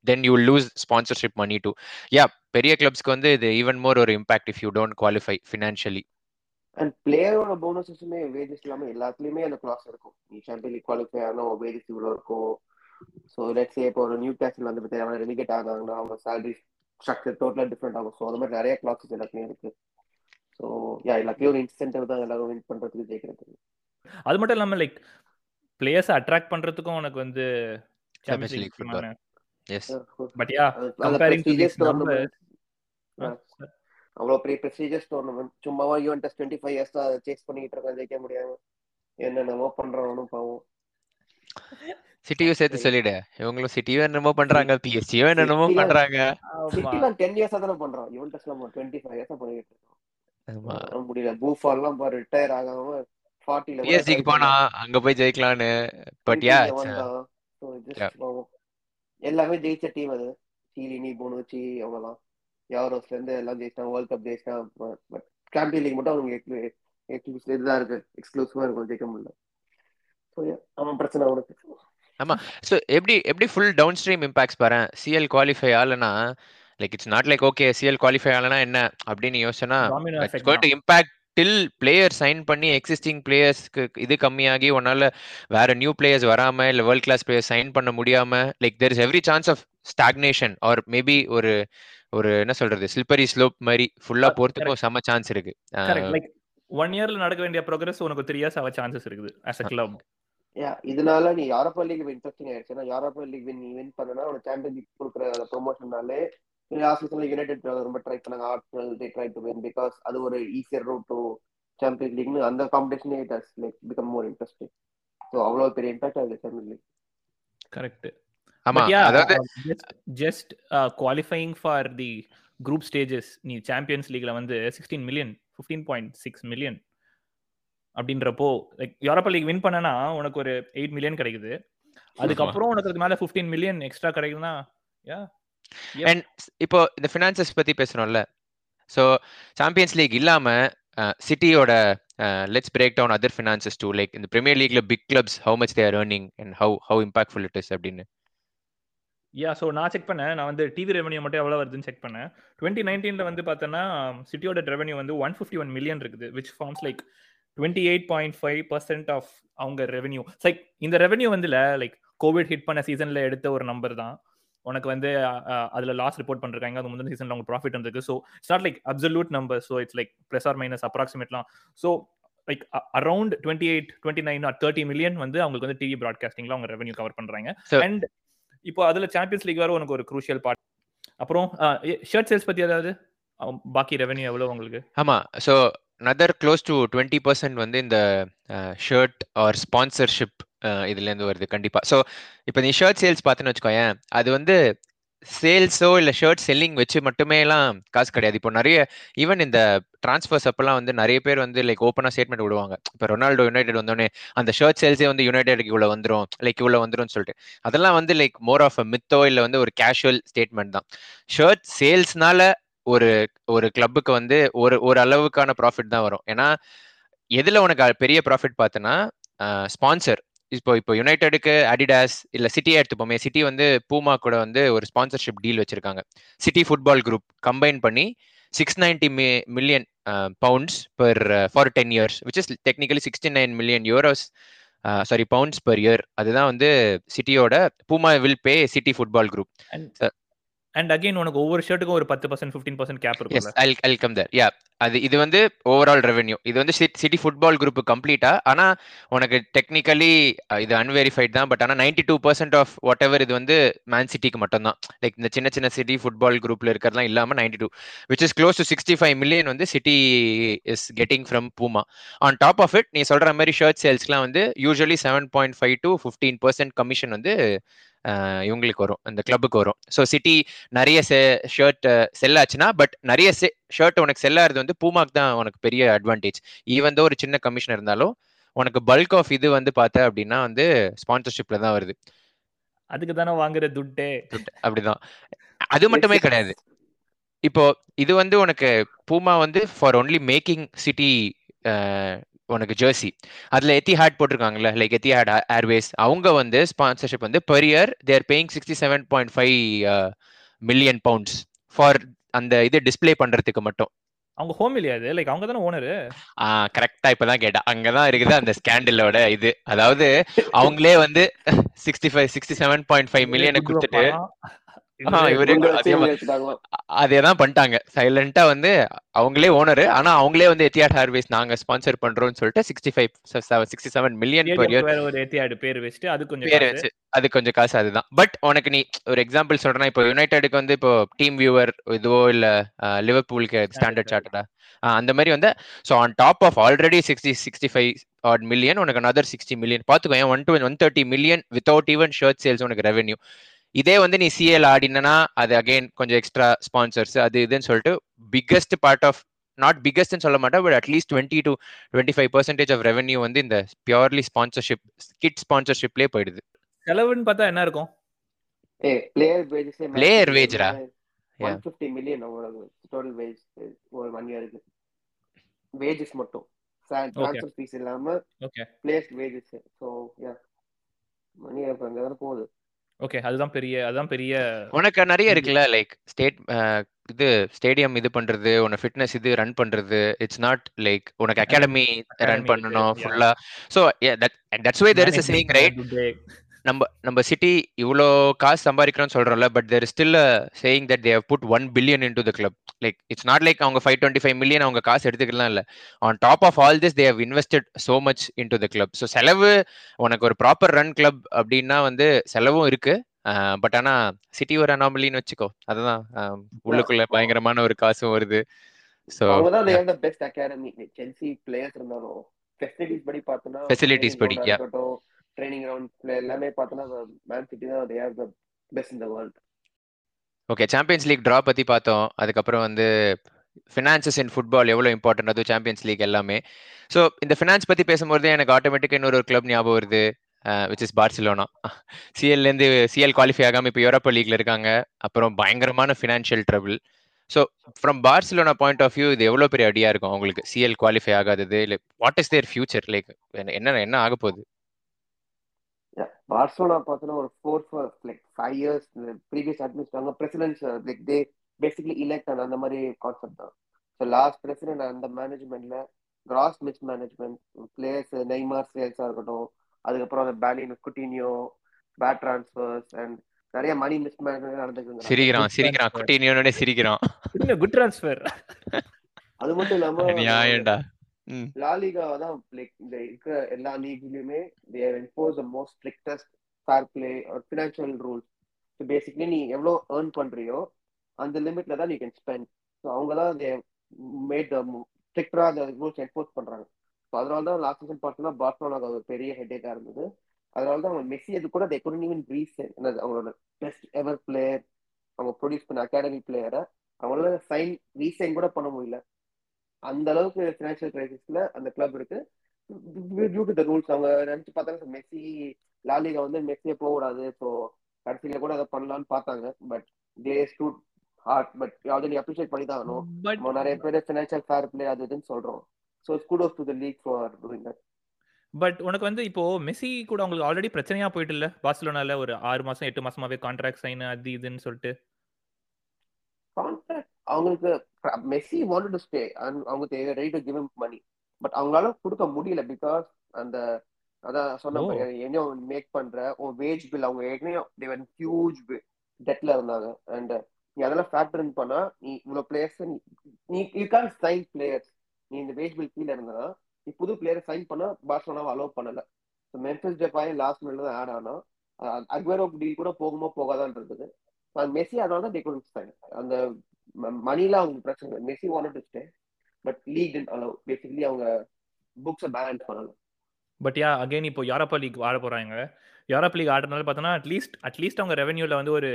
then you lose sponsorship money too yeah பெரிய கிளப்ஸ்க்கு வந்து இது ஈவன் மோர் ஒரு impact if you don't qualify financially and பிளேயரோட போனஸஸுமே வேஜஸ் இல்லாமல் எல்லாத்துலயுமே அந்த கிளாஸ் இருக்கும். நீ சாம்பியன் லீக் குவாலிஃபை ஆனா வேஜஸ் இவ்வளோ இருக்கும் ஸோ லெட்ஸ் இப்போ ஒரு நியூ கேசல் வந்து பார்த்தீங்கன்னா ரெலிகேட் ஆகாங்கன்னா அவங்க சேலரி ஸ்ட்ரக்சர் டோட்டலா டிஃப்ரெண்ட் ஆகும். ஸோ அந்த மாதிரி நிறைய கிளாஸஸ் எல்லாத்துலயும் இருக்கு. ஸோ யா எல்லாத்துலயும் ஒரு இன்சென்டிவ் தான் எல்லாரும் வின் பண்றதுக்கு ஜெயிக்கிறது அது மட்டும் இல்லாம லைக் பிளேயர்ஸ் அட்ராக்ட் பண்றதுக்கும் உனக்கு வந்து Champions League football. Yes but yeah அவ்வளோ பெரிய ப்ரெஸ்டீஜியஸ் டோர்னமெண்ட் சும்மாவா Juventus twenty five years chase பண்ணிட்டு இருக்கான் ஜெயிக்க முடியாம. என்னென்னமோ பண்றவனும் பாவம். சிட்டியும் சேர்த்து சொல்லிடு. இவங்களும் சிட்டியும் என்னமோ பண்றாங்க பிஎஸ்சியும் ல- பண்றாங்க. சிட்டிலாம் டென் இயர்ஸா தானே பண்றான் யூஎன்டஸ்ல டுவெண்ட்டி ஃபைவ் இயர்ஸா பண்ணிட்டு இருக்கோம். ஆமா. முடியல. பூஃபால்லாம் பாரு ரிட்டையர் ஆகாம ஃபார்ட்டில பிஎஸ்சிக்கு போனா அங்க போய் ஜெயிக்கலாம்னு பட் யா. எல்லாமே ஜெயிச்ச டீம் அது. சீலினி போனுச்சி அவங்கலாம் யாரோஸ்ல இருந்து எல்லாம் ஜெயிச்சிட்டாங்க. வேர்ல்ட் கப் ஜெயிச்சிட்டாங்க. பட் சாம்பியன் லீக் மட்டும் அவங்க எக்ஸ்க்ளூசிவ் இதுதான் இருக்கு. எக்ஸ்க்ளூசிவா இருக்கும். ஜெயிக்க முடியல. அவன் பிரச்சனை அவனுக்கு ஸோ எப்படி எப்படி ஃபுல் டவுன் ஸ்ட்ரீம் இம்பாக்ட்ஸ் பாரு CL qualify ஆகலனா like it's not like okay CL qualify ஆகலனா என்ன? அப்படின்னு யோசனா இம்பாக்ட் டில் பிளேயர் சைன் பண்ணி எக்ஸிஸ்டிங் பிளேயர்ஸ்க்கு இது கம்மியாகி உன்னால வேற நியூ பிளேயர்ஸ் வராம இல்ல வேர்ல்ட் கிளாஸ் பிளேயர்ஸ் சைன் பண்ண முடியாம like there is every chance of stagnation or maybe ஒரு ஒரு என்ன சொல்றது ஸ்லிப்பரி ஸ்லோப் மாதிரி ஃபுல்லா போறதுக்கும் செம்ம சான்ஸ் இருக்கு. கரெக்ட் லைக் ஒன் இயர்ல நடக்க வேண்டிய ப்ரோக்ரஸ் உனக்கு த்ரீ இயர்ஸ் ஆக சான்சஸ் இருக்குது ஆஸ் அ கிளப் இதனால நீ யூரோப்பா லீக் இன்ட்ரெஸ்டிங் ஆயிடுச்சு. ஏன்னா யூரோப்பா லீக் வின் நீ வின் பண்ணனா உனக்கு சாம்பியன் லீக் கொடுக்குற ப்ரொமோஷன்னாலே லாஸ்ட் சீசன்ல யுனைடெட் ரொம்ப ட்ரை பண்ணாங்க. Arsenal they try to win because அது ஒரு ஈஸியர் ரூட் டு சாம்பியன் லீக்னு அந்த காம்படிஷனே it has like become more interesting so அவ்வளோ பெரிய இம்பாக்ட் ஆகுது சாம்பியன் லீக் கரெக்ட் ஆமா அதாவது just qualifying for the group stages நீ சாம்பியன்ஸ் லீக்ல வந்து sixteen million fifteen point six million அப்படின்றப்போ லைக் யூரோப்பா லீக் வின் பண்ணனா உனக்கு ஒரு எயிட் மில்லியன் கிடைக்குது. அதுக்கப்புறம் உனக்கு அதுக்கு மேல ஃபிஃப்டீன் மில்லியன் எக்ஸ்ட்ரா கிடைக்குதுன்னா யா அண்ட் இப்போ இந்த ஃபினான்சஸ் பத்தி பேசுறோம்ல. ஸோ சாம்பியன்ஸ் லீக் இல்லாம சிட்டியோட let's break down other finances too like இந்த Premier லீக்ல big clubs how much they're earning and how how impactful it is அப்படின்னு. யா ஸோ நான் check பண்ணேன். நான் வந்து டிவி ரெவன்யூ மட்டும் எவ்வளோ வருதுன்னு செக் பண்ணேன். டுவெண்ட்டி நைன்டீனில் வந்து பார்த்தோன்னா சிட்டியோட ரெவன்யூ வந்து ஒன் ஃபிஃப்டி ஒன் மில்லியன் இருக்குது which forms like twenty eight point five percent of அவங்க ரெவன்யூ லைக் இந்த ரெவன்யூ வந்து லைக் கோவிட் ஹிட் பண்ண சீசனில் எடுத்த ஒரு நம்பர் தான். உனக்கு வந்து அதில் லாஸ் ரிப்போர்ட் பண்ணிருக்காங்க. அது முந்தின சீசனில் அவங்க ப்ராஃபிட் இருந்திருக்கு so it's not like absolute number so it's like plus or minus அப்ராக்சிமேட்லாம் so like around twenty eight twenty nine or thirty million வந்து அவங்களுக்கு வந்து டிவி ப்ராட்காஸ்டிங்ல அவங்க ரெவன்யூ கவர் பண்றாங்க. அண்ட் இப்போ அதுல சாம்பியன்ஸ் லீக் வர உனக்கு ஒரு குரூஷியல் பார்ட் அப்புறம் ஷர்ட் சேல்ஸ் பத்தி ஏதாவது? பாக்கி ரெவன்யூ எவ்வளவு உங்களுக்கு? ஆமா. So another close to twenty percent வந்து இந்த ஷர்ட் ஆர் ஸ்பான்சர்ஷிப் இதுலேருந்து வருது கண்டிப்பாக ஸோ இப்போ நீ ஷர்ட் சேல்ஸ் பார்த்துன்னு வச்சுக்கோயேன் அது வந்து சேல்ஸோ இல்லை ஷர்ட் செல்லிங் வச்சு மட்டுமே எல்லாம் காசு கிடையாது. இப்போ நிறைய ஈவன் இந்த டிரான்ஸ்ஃபர்ஸ் அப்பெல்லாம் வந்து நிறைய பேர் வந்து லைக் ஓப்பனாக ஸ்டேட்மெண்ட் விடுவாங்க. இப்போ ரொனால்டோ யுனைடெட் வந்தோடனே அந்த ஷர்ட் சேல்ஸே வந்து யுனைடெடுக்கு இவ்வளோ வந்துடும் லைக் இவ்வளோ வந்துடும் சொல்லிட்டு. அதெல்லாம் வந்து லைக் மோர் ஆஃப் அ மித்தோ இல்லை வந்து ஒரு கேஷுவல் ஸ்டேட்மெண்ட் தான். ஷர்ட் சேல்ஸ்னால ஒரு ஒரு கிளப்புக்கு வந்து ஒரு ஒரு அளவுக்கான ப்ராஃபிட் தான் வரும். ஏன்னா எதுல உனக்கு பெரிய ப்ராஃபிட் பார்த்தனா ஸ்பான்சர் இப்போ இப்போ யுனைடெடுக்கு அடிடாஸ் இல்ல சிட்டியை எடுத்துப்போமே சிட்டி வந்து பூமா கூட வந்து ஒரு ஸ்பான்சர்ஷிப் டீல் வச்சிருக்காங்க. சிட்டி ஃபுட்பால் குரூப் கம்பைன் பண்ணி six ninety million pounds per for ten years which is technically sixty nine million euros sorry pounds per year அதுதான் வந்து சிட்டியோட Puma will pay City Football Group and again உனக்கு ஒவ்வொரு ஷர்ட்டுக்கும் ஒரு பத்து percent fifteen percent gap இருக்கும் I come தர் யா அது இது வந்து ஓவரால் ரெவென்யூ இது வந்து சிட்டி ஃபுட்பால் குரூப் கம்ப்ளீட்டா ஆனா உனக்கு டெக்னிக்கலி இது அன்வெரிஃபைட் தான். பட் ஆனா ninety two percent of whatever இது வந்து மேன் சிட்டிக்கு மட்டும் தான் லைக் இந்த சின்ன சின்ன சிட்டி ஃபுட்பால் குரூப்ல இருக்கிறதுலாம் இல்லாம ninety two which is close to sixty five million வந்து City is getting from Puma on top of it நீ சொல்ற மாதிரி ஷர்ட் சேல்ஸ்லாம் வந்து usually seven point five to fifteen percent commission வந்து இவங்களுக்கு வரும் இந்த கிளப்புக்கு வரும். ஸோ சிட்டி நிறைய ஷர்ட் செல் ஆச்சுன்னா பட் நிறைய ஷர்ட் உனக்கு செல் ஆகிறது வந்து பூமாக்கு தான் உனக்கு பெரிய அட்வான்டேஜ் ஈவன் தோ ஒரு சின்ன கமிஷன் இருந்தாலும் உனக்கு பல்க் ஆஃப் இது வந்து பார்த்த அப்படின்னா வந்து ஸ்பான்சர்ஷிப்ல தான் வருது. அதுக்கு தானே வாங்குற துட்டே. அப்படிதான். அது மட்டுமே கிடையாது. இப்போ இது வந்து உனக்கு பூமா வந்து ஃபார் ஒன்லி மேக்கிங் சிட்டி உனக்கு ஜெர்சி அதுல எத்தி ஹேட் போட்டிருக்காங்கல்ல லைக் எத்தி ஹேட் ஏர்வேஸ் அவங்க வந்து ஸ்பான்சர்ஷிப் வந்து per year they're paying sixty seven point five million pounds for அந்த இது டிஸ்பிளே பண்றதுக்கு மட்டும். அவங்க ஹோம் இல்லையா அது லைக் அவங்க தானே ஓனரு ஆ கரெக்டா இப்பதான் கேட்டேன் அங்கதான் இருக்குது அந்த ஸ்கேண்டலோட இது. அதாவது அவங்களே வந்து sixty five sixty seven point five மில்லியனை கொடுத்துட்டு அதேதான் பண்ணிட்டாங்க. சைலண்டா வந்து அவங்களே ஓனர் ஆனா அவங்களே வந்து எத்தியாட் ஹேர்வேஸ் நாங்க ஸ்பான்சர் பண்றோம்னு சொல்லிட்டு sixty five sixty seven million per year ஒரு எத்தியாட் பேர் வச்சுட்டு அது கொஞ்சம் பேர் வச்சு அது கொஞ்சம் காசு அதுதான். பட் உனக்கு நீ ஒரு எக்ஸாம்பிள் சொல்றேன்னா இப்போ யுனைடெடுக்கு வந்து இப்போ டீம் வியூவர் இதுவோ இல்ல லிவர்பூலுக்கு ஸ்டாண்டர்ட் சார்ட்டடா அந்த மாதிரி வந்து so on top of already sixty sixty five add million உனக்கு அனதர் சிக்ஸ்டி மில்லியன் பார்த்துக்கோ one two one thirty million without even shirt sales உனக்கு ரெவன்யூ இதே வந்து நீ சிஎல் ஆடினா அது அகைன் கொஞ்சம் எக்ஸ்ட்ரா ஸ்பான்சர்ஸ் அது இதுன்னு சொல்லிட்டு பிக்கஸ்ட் பார்ட் ஆஃப் நாட் பிக்கஸ்ட்னு சொல்ல மாட்டேன் but at least twenty to twenty five percentage of revenue வந்து இந்த பியூர்லி ஸ்பான்சர்ஷிப் கிட் ஸ்பான்சர்ஷிப்லேயே போயிடுது. செலவுன்னு பார்த்தா என்ன இருக்கும்? Player wages player வேஜ்ரா one fifty million total wage ஒரு ஒன் இயருக்கு வேஜஸ் மட்டும். ட்ரான்ஸ்ஃபர் ஃபீஸ் இல்லாம okay players wages so yeah money அங்கே தானே போகுது. ஓகே அதுதான் பெரிய அதுதான் பெரிய உனக்கு நிறைய இருக்குல்ல லைக் ஸ்டேட் இது ஸ்டேடியம் இது பண்றது உன ஃபிட்னஸ் இது ரன் பண்றது. இட்ஸ் நாட் லைக் உனக்கு அகாடமி ரன் yeah. ஃபுல்லா so that's way there is managing saying right. நம்ம நம்ம சிட்டி இவ்வளோ காசு சம்பாதிக்கிறோம்னு சொல்றோம்ல but there still saying that they put one billion into the club like it's not like அவங்க five twenty five million அவங்க காசு எடுத்துக்கலாம் இல்லை. On top of all this they invested so much into the club so செலவு உனக்கு ஒரு proper run club அப்படின்னா வந்து செலவும் இருக்கு. பட் ஆனா சிட்டி ஒரு அனாமலின்னு வச்சுக்கோ. அதுதான் உள்ளுக்குள்ள பயங்கரமான ஒரு காசும் வருது. So best academy Chelsea players இருந்தாலும் ஃபெசிலிட்டிஸ் படி பார்த்தோம்னா Facilities படி, ட்ரைனிங் ரவுண்ட்ல எல்லாமே பார்த்தோம்னா மேன் சிட்டி தான் they are the best in the world okay Champions League draw பத்தி பார்த்தோம். அதுக்கப்புறம் வந்து ஃபினான்சஸ் இன் ஃபுட்பால் எவ்வளோ இம்பார்ட்டன்ட் அதுவும் சாம்பியன்ஸ் லீக் எல்லாமே. ஸோ இந்த ஃபினான்ஸ் பத்தி பேசும்போது எனக்கு ஆட்டோமேட்டிக்காக இன்னொரு கிளப் ஞாபகம் வருது. விச் இஸ் பார்சிலோனா சிஎல்லேருந்து சிஎல் குவாலிஃபை ஆகாமல் இப்போ யூரோப்பா லீக்ல இருக்காங்க. அப்புறம் பயங்கரமான financial trouble so from Barcelona point of view இது எவ்வளோ பெரிய அடியாக இருக்கும் அவங்களுக்கு? சிஎல் குவாலிஃபை ஆகாதது இல்லை what is their future like என்ன என்ன ஆக போகுது? பார்சலோனா பார்த்தோன்னா ஒரு four four like five years previous administration அவங்க presidents like they basically elect அந்த மாதிரி கான்செப்ட் தான். ஸோ லாஸ்ட் பிரசிடென்ட் அந்த மேனேஜ்மெண்ட்ல cross miss management players Neymar சேல்ஸா இருக்கட்டும் அதுக்கப்புறம் அந்த பேலின் குட்டினியோ பேட் ட்ரான்ஸ்ஃபர்ஸ் அண்ட் நிறைய மணி மிஸ் மேனேஜ்மெண்ட் நடந்துக்குங்க சிரிக்கிறான் சிரிக்கிறான் குட்டினியோட சிரிக்கிறான். இல்ல குட் ட்ரான்ஸ்ஃபர் அது மட்டும் இல்லாம நியாயம்டா ம். லாலிகா தான் லைக் இந்த இருக்கிற எல்லா லீக்லயுமே they enforce the most strictest fair play financial rules so basically நீ எவ்வளோ ஏர்ன் பண்றியோ அந்த லிமிட்ல தான் நீ கேன் ஸ்பெண்ட் ஸோ அவங்க தான் தே மேட் த ஸ்ட்ரிக்டரா அந்த ரூல்ஸ் என்ஃபோர்ஸ் பண்றாங்க. ஸோ அதனால தான் லாஸ்ட் சீசன் பார்த்தோம்னா பார்சலோனாக்கு ஒரு பெரிய ஹெட்டேக்கா இருந்தது. அதனால தான் அவங்க மெஸ்ஸி அது கூட தே குடன் ஈவன் ரீஸ் என்னது அவங்களோட பெஸ்ட் எவர் பிளேயர் அவங்க ப்ரொடியூஸ் பண்ண அகாடமி பிளேயரை அவங்களால சைன் ரீசைன் கூட பண்ண முடியல. அந்த அளவுக்கு ஃபினான்ஷியல் கிரைசிஸ்ல அந்த கிளப் இருக்கு. டியூ டு த ரூல்ஸ் அவங்க நினைச்சு பார்த்தாங்க மெஸ்ஸி லாலிகா வந்து மெஸ்ஸியே போகக்கூடாது ஸோ கடைசியில கூட அதை பண்ணலாம்னு பார்த்தாங்க. But they stood hard but நீ அப்ரிஷியேட் பண்ணி தான் ஆகணும். நிறைய பேர் ஃபினான்ஷியல் ஃபேர் பிளே அது இதுன்னு சொல்றோம். So kudos to the league for doing that but உனக்கு வந்து இப்போ மெஸ்ஸி கூட உங்களுக்கு ஆல்ரெடி பிரச்சனையா போயிட்டு இல்ல? பார்சலோனால ஒரு ஆறு மாசம் எட்டு மாசமாவே கான்ட்ராக்ட் சைன் அது இதுன்னு சொல்லிட்டு. அவங்களுக்கு மெஸ்ஸி வாண்ட் டு ஸ்டே அவங்க ready to give money but அவங்களால கொடுக்க முடியல பிகாஸ் அந்த அதான் சொன்ன Oh. என்ன மேக் பண்ற உன் வேஜ் பில் அவங்க ஏற்கனவே ஹியூஜ் டெட்ல இருந்தாங்க. அண்ட் நீ அதெல்லாம் ஃபேக்டர் இன் பண்ணா நீ இவ்வளவு பிளேயர்ஸ் நீ யூ கேன் சைன் பிளேயர்ஸ் நீ இந்த வேஜ் பில் கீழே இருந்தா நீ புது பிளேயர் சைன் பண்ணா பார்சலோனாவை அலோவ் பண்ணல. ஸோ மென்ஃபிஸ் டெபாய் லாஸ்ட் மினிட்ல தான் ஆட் ஆனா அக்வேரோ டீல் கூட போகுமோ போகாதான் இருந்தது. மெஸ்ஸி அதனால தான் டெக்கோன் சைன் அந்த மணில அவங்க பிரச்சனை இல்லை. Messi want to stay but league allow basically அவங்க புக்ஸை பேலன்ஸ் பண்ணல. பட் யா அகைன் இப்போ யூரோப்பா லீக் ஆட போறாங்க. யூரோப் லீக் ஆடுறதுனால பார்த்தோன்னா அட்லீஸ்ட் அட்லீஸ்ட் அவங்க ரெவென்யூல வந்து ஒரு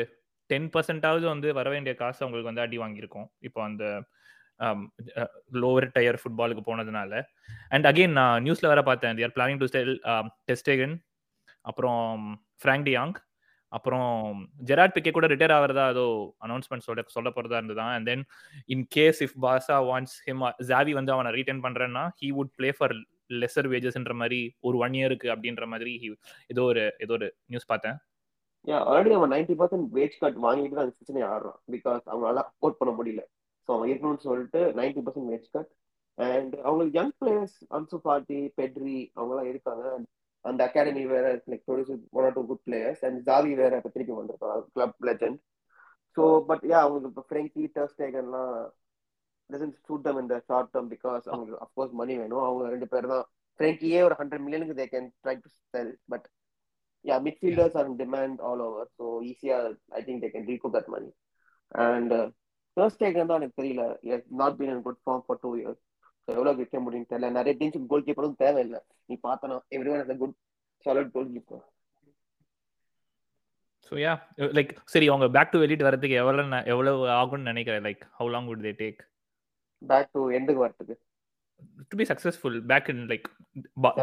டென் பர்சன்டாவது வந்து வர வேண்டிய காசு அவங்களுக்கு வந்து அடி வாங்கியிருக்கும். இப்போ அந்த லோவர் டயர் ஃபுட்பாலுக்கு போனதுனால. அண்ட் அகைன் நான் நியூஸ்ல வேற பார்த்தேன். Are planning to sell Ter Stegen அப்புறம் ஃப்ராங்க் டியாங் அப்புறம் ஜெராட் பிக்கே கூட ரிட்டையர் ஆகிறதா ஏதோ அனௌன்ஸ்மெண்ட் சொல்ல சொல்ல போறதா இருந்ததா and then in case if Bhasa wants him Xavi வந்து அவனை ரீட்டைன் பண்றேன்னா he would play for lesser வேஜஸ்ன்ற மாதிரி ஒரு ஒன் இயருக்கு அப்படின்ற மாதிரி ஏதோ ஒரு ஏதோ ஒரு நியூஸ் பார்த்தேன். யா ஆல்ரெடி அவன் நைன்டி பர்சன்ட் வேஜ் கட் வாங்கிட்டு தான் அந்த சீசனே ஆடுறான். பிகாஸ் அவங்களால அஃபோர்ட் பண்ண முடியல. ஸோ அவன் இருக்கணும்னு சொல்லிட்டு ninety percent wage cut and அவங்களுக்கு young players Ansu Fati Pedri அவங்களாம் இருக்காங்க. அந்த அகாடமி வேற like produce one or two good players and Xavi வேற இப்போ திருப்பி வந்திருக்கோம் club legend so but yeah அவங்களுக்கு இப்போ ஃப்ரெங்கி டர்ஸ்டேகன்லாம் டசன்ட் சூட் தம் இந்த ஷார்ட் டேர்ம் பிகாஸ் அவங்களுக்கு அஃப்கோர்ஸ் மணி வேணும். அவங்க ரெண்டு பேர் தான். ஃப்ரெங்கியே ஒரு ஹண்ட்ரட் மில்லியனுக்கு they can try to sell but yeah midfielders are demand all over over. So I think think they can recoup that money. And uh, தான் எனக்கு தெரியல. Not been not good form for two years எவ்வளவு விற்க முடியும் தெரியல. நிறைய teams கோல் கீப்பரும் தேவையில்லை. நீ பார்த்தனா everyone is good solid goalkeeper so yeah like சரி அவங்க பேக் டு வெளியிட்டு வரதுக்கு எவ்வளோ எவ்வளவு ஆகும்னு நினைக்கிறேன்? Like how long would they take back to எண்டுக்கு வரதுக்கு to be successful back in like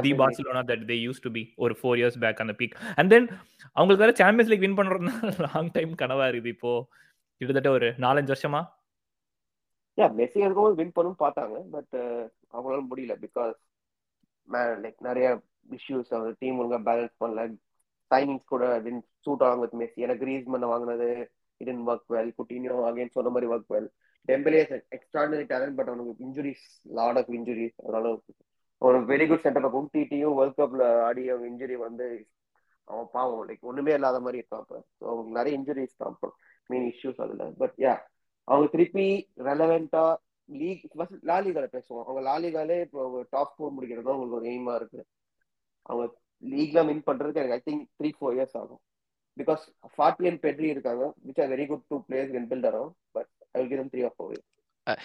the. Barcelona that they use to be ஒரு ஃபோர் இயர்ஸ் பேக் அந்த பீக் அண்ட் தென் அவங்களுக்கு வேற சாம்பியன்ஸ் லீக் வின் பண்றதுனா லாங் டைம் கனவா இருக்குது இப்போ. கிட்டத்தட்ட ஒரு நாலஞ்சு வருஷமா? யா மெஸ்ஸி இருக்கும்போது வின் பண்ணும் பார்த்தாங்க பட் uh, அவங்களால முடியல பிகாஸ் லைக் நிறைய இஷ்யூஸ் அவங்க டீம் ஒழுங்காக பேலன்ஸ் பண்ணல. சைனிங்ஸ் கூட வின் சூட் ஆகும் வித் மெஸ்ஸி ஏன்னா கிரீஸ்மன் வாங்கினது didn't work well Coutinho again சொன்ன மாதிரி work well Dembele extraordinary talent but அவனுக்கு இன்ஜுரிஸ் லாட் ஆஃப் இன்ஜுரிஸ் அதனால ஒரு வெரி குட் சென்டர் பேக் டிடியும் வேர்ல்ட் கப்ல ஆடிய இன்ஜுரி வந்து அவன் பாவம். லைக் ஒண்ணுமே இல்லாத மாதிரி இருப்பான் அப்போ. ஸோ அவங்களுக்கு நிறைய இன்ஜுரிஸ் தான். மெயின் இஷ்யூஸ் அதில். பட் யா அவங்க திருப்பி ரெலவெண்டா லீக் ஃபர்ஸ்ட் லாலிகால பேசுவோம். அவங்க லாலிகாலே இப்போ டாப் ஃபோர் முடிக்கிறது தான் அவங்களுக்கு ஒரு எய்மா இருக்கு. அவங்க லீக்ல வின் பண்றதுக்கு எனக்கு I think three four years ஆகும். பிகாஸ் ஃபார்ட்டி அண்ட் பெட்ரி இருக்காங்க which are very good two players can build around but I will give three or four years I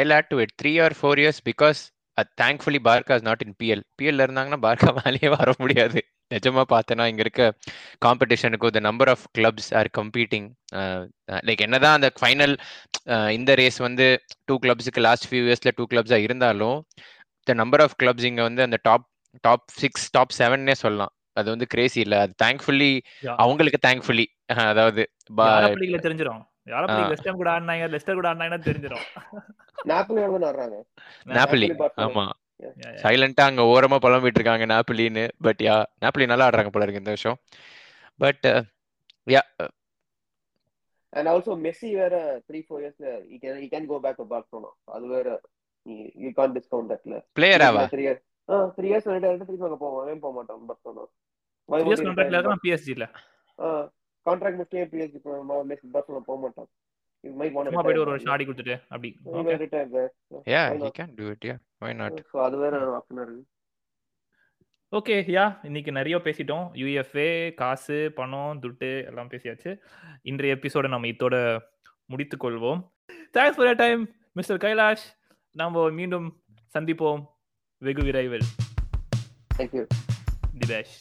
I'll do it three or four years because thankfully uh, is not in PL in இருந்தாங்கன்னா Barca மேலேயே வர முடியாது. நிஜமா பார்த்தேன்னா இங்க இருக்க காம்படிஷனுக்கு the number of clubs are competing like என்னதான் அந்த ஃபைனல் இந்த ரேஸ் வந்து டூ கிளப்ஸுக்கு லாஸ்ட் ஃபியூ இயர்ஸ்ல டூ கிளப்ஸா இருந்தாலும் த நம்பர் ஆஃப் கிளப்ஸ் இங்க வந்து அந்த டாப் டாப் சிக்ஸ் டாப் செவன்னே சொல்லலாம். அது வந்து கிரேசி இல்ல. அது தேங்க்ஃபுல்லி. அவங்களுக்கு தேங்க்ஃபுல்லி அதாவது ஹாம் கூட ஆடினாங்க லெஸ்டர் கூட ஆடினாங்கன்னா வர்றாங்க நாப்பிளி. ஆமா. சைலண்டா அங்க ஓரமா புலம்பிட்டு இருக்காங்க நாப்பிலின்னு பட் யா நாப்பிலி நல்லா ஆடுறாங்க போல இருக்கு இந்த வருஷம் but yeah and also Messi வேற த்ரீ ஃபோர் இயர்ஸ்ல can he can go back to Barcelona. அது வேற யூ கான் டிஸ்கவுண்ட் தட்ல பிளேயராவா three years ah three years retire திருப்பி அங்க போவோம் ஏன் போக மாட்டோம் Barcelona? Why Three would years he contract ல retire? இருக்கான் பிஎஸ்ஜில ஆ கான்ட்ராக்ட் முடிச்சு பிஎஸ்ஜி போக மாட்டோம் ஒரு ஆடி கொடுத்துட்டு அப்படி. Okay yeah Why he not? Can do it yeah why not so அது வேற ஆப்ஷன் இருக்கு. ஓகே யா இன்னைக்கு நிறைய பேசிட்டோம். யூஎஃப்ஏ காசு பணம் துட்டு எல்லாம் பேசியாச்சு. இன்றைய எபிசோட நம்ம இதோட முடித்துக் கொள்வோம். Thanks for time mister Kailash நம்ம மீண்டும் சந்திப்போம் வெகு விரைவில். தேங்க்யூ திபேஷ்